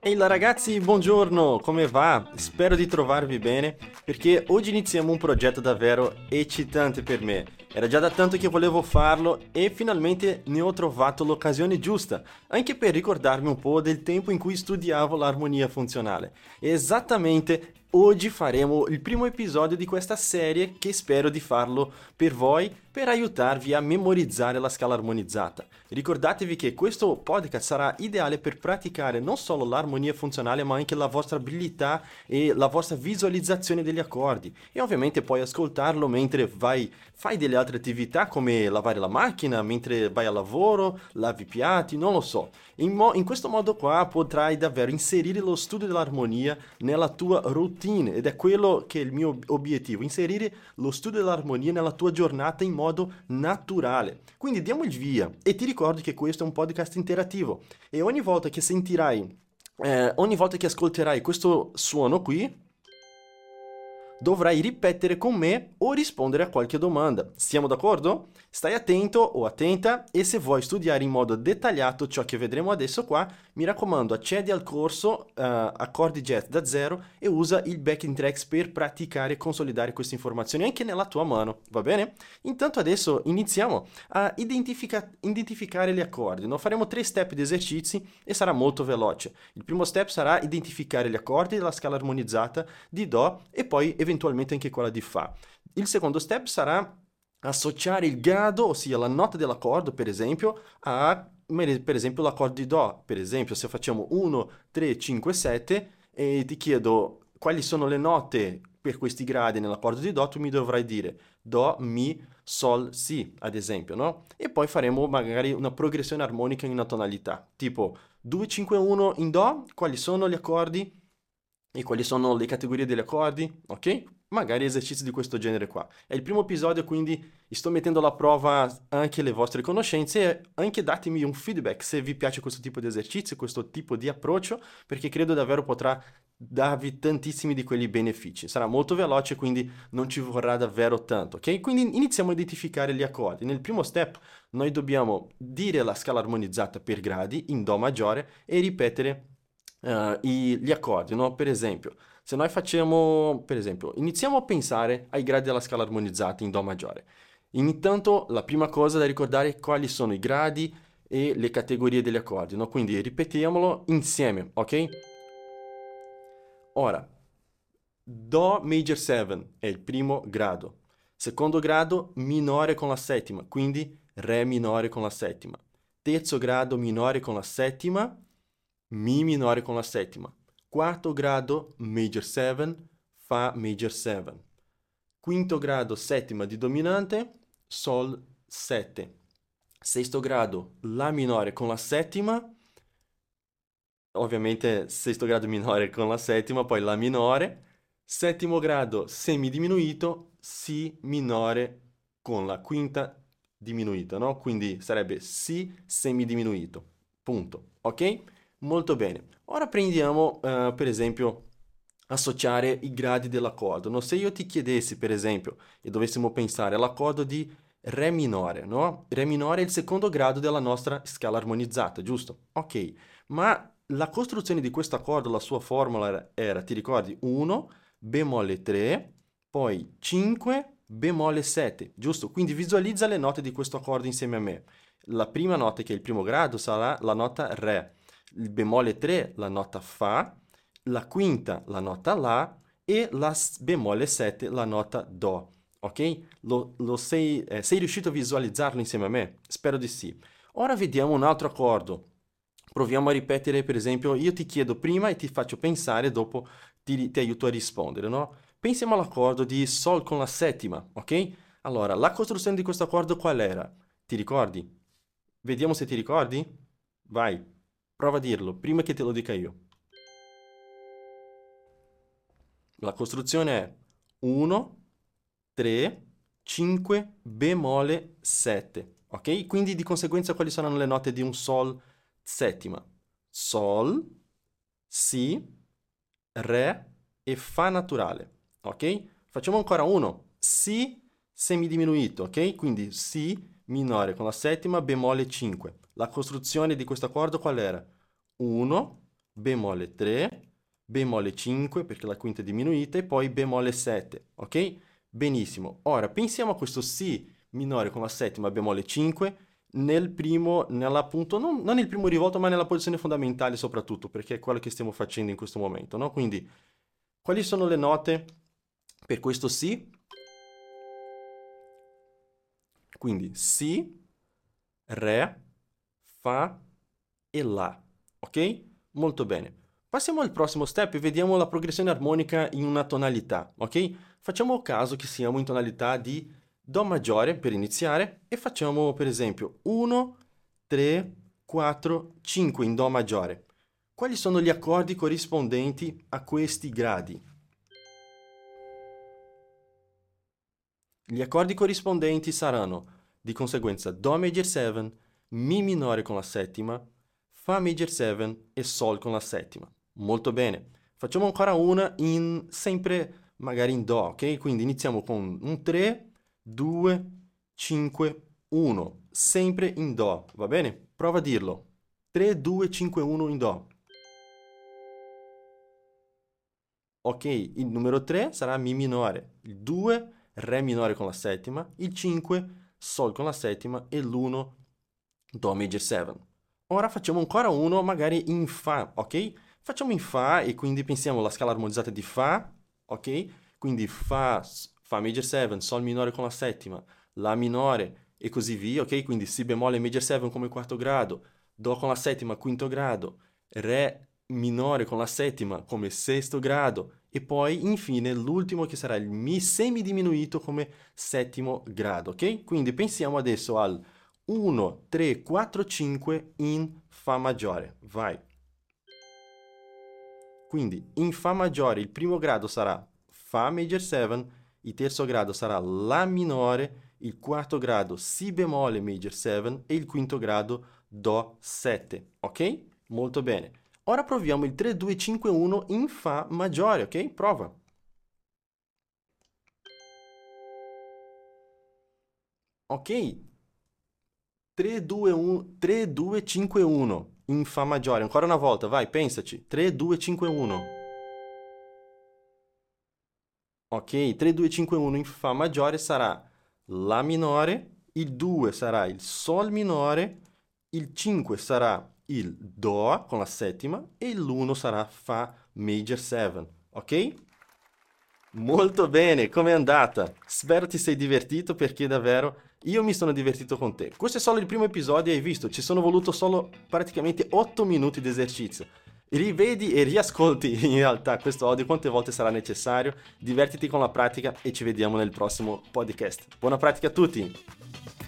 Ehi là ragazzi, buongiorno, come va? Spero di trovarvi bene perché oggi iniziamo un progetto davvero eccitante per me. Era già da tanto che volevo farlo e finalmente ne ho trovato l'occasione giusta, anche per ricordarmi un po' del tempo in cui studiavo l'armonia funzionale. Esattamente oggi faremo il primo episodio di questa serie che spero di farlo per voi per aiutarvi a memorizzare la scala armonizzata. Ricordatevi che questo podcast sarà ideale per praticare non solo l'armonia funzionale ma anche la vostra abilità e la vostra visualizzazione degli accordi e ovviamente puoi ascoltarlo mentre vai, fai delle altre attività come lavare la macchina, mentre vai al lavoro, lavi piatti, non lo so. In, mo- in questo modo qua potrai davvero inserire lo studio dell'armonia nella tua routine ed è quello che è il mio obiettivo, inserire lo studio dell'armonia nella tua giornata in modo naturale. Quindi diamo il via e ti ricordi che questo è un podcast interattivo e ogni volta che sentirai, eh, ogni volta che ascolterai questo suono qui, dovrai ripetere con me o rispondere a qualche domanda. Siamo d'accordo? Stai attento o attenta e se vuoi studiare in modo dettagliato ciò che vedremo adesso qua, mi raccomando accedi al corso uh, Accordi Jazz da zero e usa il backing tracks per praticare e consolidare queste informazioni anche nella tua mano, va bene? Intanto adesso iniziamo a identifica- identificare gli accordi, no? faremo tre step di esercizi e sarà molto veloce. Il primo step sarà identificare gli accordi della scala armonizzata di Do e poi eventualmente anche quella di Fa. Il secondo step sarà associare il grado, ossia la nota dell'accordo, per esempio, a per esempio l'accordo di Do. Per esempio, se facciamo 1, 3, 5, 7 e ti chiedo quali sono le note per questi gradi nell'accordo di Do, tu mi dovrai dire Do, Mi, Sol, Si, ad esempio, no? E poi faremo magari una progressione armonica in una tonalità, tipo 2, 5, 1 in Do, quali sono gli accordi e quali sono le categorie degli accordi, ok? magari esercizi di questo genere qua. È il primo episodio, quindi sto mettendo alla prova anche le vostre conoscenze e anche datemi un feedback se vi piace questo tipo di esercizio, questo tipo di approccio, perché credo davvero potrà darvi tantissimi di quegli benefici. Sarà molto veloce, quindi non ci vorrà davvero tanto, ok? Quindi iniziamo a identificare gli accordi. Nel primo step noi dobbiamo dire la scala armonizzata per gradi in Do maggiore e ripetere uh, i, gli accordi, no? Per esempio, se noi facciamo, per esempio, iniziamo a pensare ai gradi della scala armonizzata in Do maggiore. Intanto la prima cosa da ricordare è quali sono i gradi e le categorie degli accordi, no? Quindi ripetiamolo insieme, ok? Ora, Do major 7 è il primo grado. Secondo grado minore con la settima, quindi Re minore con la settima. Terzo grado minore con la settima, Mi minore con la settima. Quarto grado Major 7, Fa Major 7. Quinto grado settima di dominante, Sol 7. Sesto grado La minore con la settima, ovviamente sesto grado minore con la settima, poi La minore. Settimo grado semidiminuito, Si minore con la quinta diminuita, no? Quindi sarebbe Si semidiminuito. Punto. Ok? Molto bene. Ora prendiamo, uh, per esempio, associare i gradi dell'accordo. No? Se io ti chiedessi, per esempio, e dovessimo pensare all'accordo di Re minore, no? Re minore è il secondo grado della nostra scala armonizzata, giusto? Ok, ma la costruzione di questo accordo, la sua formula era, ti ricordi, 1, bemolle 3, poi 5, bemolle 7, giusto? Quindi visualizza le note di questo accordo insieme a me. La prima nota, che è il primo grado, sarà la nota Re il bemolle 3 la nota Fa, la quinta la nota La e la bemolle 7 la nota Do. Ok? Lo, lo sei, eh, sei riuscito a visualizzarlo insieme a me? Spero di sì. Ora vediamo un altro accordo. Proviamo a ripetere, per esempio, io ti chiedo prima e ti faccio pensare, dopo ti, ti aiuto a rispondere, no? Pensiamo all'accordo di Sol con la settima, ok? Allora, la costruzione di questo accordo qual era? Ti ricordi? Vediamo se ti ricordi? Vai. Prova a dirlo, prima che te lo dica io. La costruzione è 1, 3, 5, bemolle 7. Ok? Quindi di conseguenza quali saranno le note di un Sol settima? Sol, Si, Re e Fa naturale. Ok? Facciamo ancora uno. Si semidiminuito. Ok? Quindi Si minore con la settima, bemolle 5. La costruzione di questo accordo qual era? 1, bemolle 3, bemolle 5 perché la quinta è diminuita e poi bemolle 7, ok? Benissimo. Ora pensiamo a questo Si minore con la settima bemolle 5 nel primo, nell'appunto, non, non nel primo rivolto, ma nella posizione fondamentale soprattutto, perché è quello che stiamo facendo in questo momento, no? Quindi, quali sono le note per questo Si? Quindi Si, Re, Fa e La, ok? Molto bene. Passiamo al prossimo step e vediamo la progressione armonica in una tonalità, ok? Facciamo caso che siamo in tonalità di Do maggiore per iniziare e facciamo per esempio 1, 3, 4, 5 in Do maggiore. Quali sono gli accordi corrispondenti a questi gradi? Gli accordi corrispondenti saranno di conseguenza Do major 7, Mi minore con la settima, Fa major 7 e Sol con la settima. Molto bene. Facciamo ancora una in sempre magari in Do, ok? Quindi iniziamo con un 3, 2, 5, 1, sempre in Do, va bene? Prova a dirlo. 3, 2, 5, 1 in Do. Ok, il numero 3 sarà Mi minore, il 2 Re minore con la settima, il 5 Sol con la settima e l'1 Do major 7. Ora facciamo ancora uno magari in Fa, ok? Facciamo in Fa e quindi pensiamo alla scala armonizzata di Fa, ok? Quindi Fa, Fa major 7, Sol minore con la settima, La minore e così via, ok? Quindi Si bemolle major 7 come quarto grado, Do con la settima quinto grado, Re minore con la settima come sesto grado e poi infine l'ultimo che sarà il Mi semidiminuito come settimo grado, ok? Quindi pensiamo adesso al 1, 3, 4, 5 in Fa maggiore, vai. Quindi in Fa maggiore il primo grado sarà Fa major 7, il terzo grado sarà La minore, il quarto grado Si bemolle major 7 e il quinto grado Do 7, ok? Molto bene. Ora proviamo il 3, 2, 5, 1 in Fa maggiore, ok? Prova. Ok. 3, 2, 1, 3, 2, 5, 1 in Fa maggiore. Ancora una volta, vai, pensaci. 3, 2, 5, 1. Ok, 3, 2, 5, 1 in Fa maggiore sarà La minore, il 2 sarà il Sol minore, il 5 sarà il Do con la settima e l'1 sarà Fa major 7, ok? Molto bene, com'è andata? Spero ti sei divertito perché davvero io mi sono divertito con te. Questo è solo il primo episodio, hai visto? Ci sono voluto solo praticamente 8 minuti di esercizio rivedi e riascolti in realtà questo audio quante volte sarà necessario, divertiti con la pratica e ci vediamo nel prossimo podcast. Buona pratica a tutti!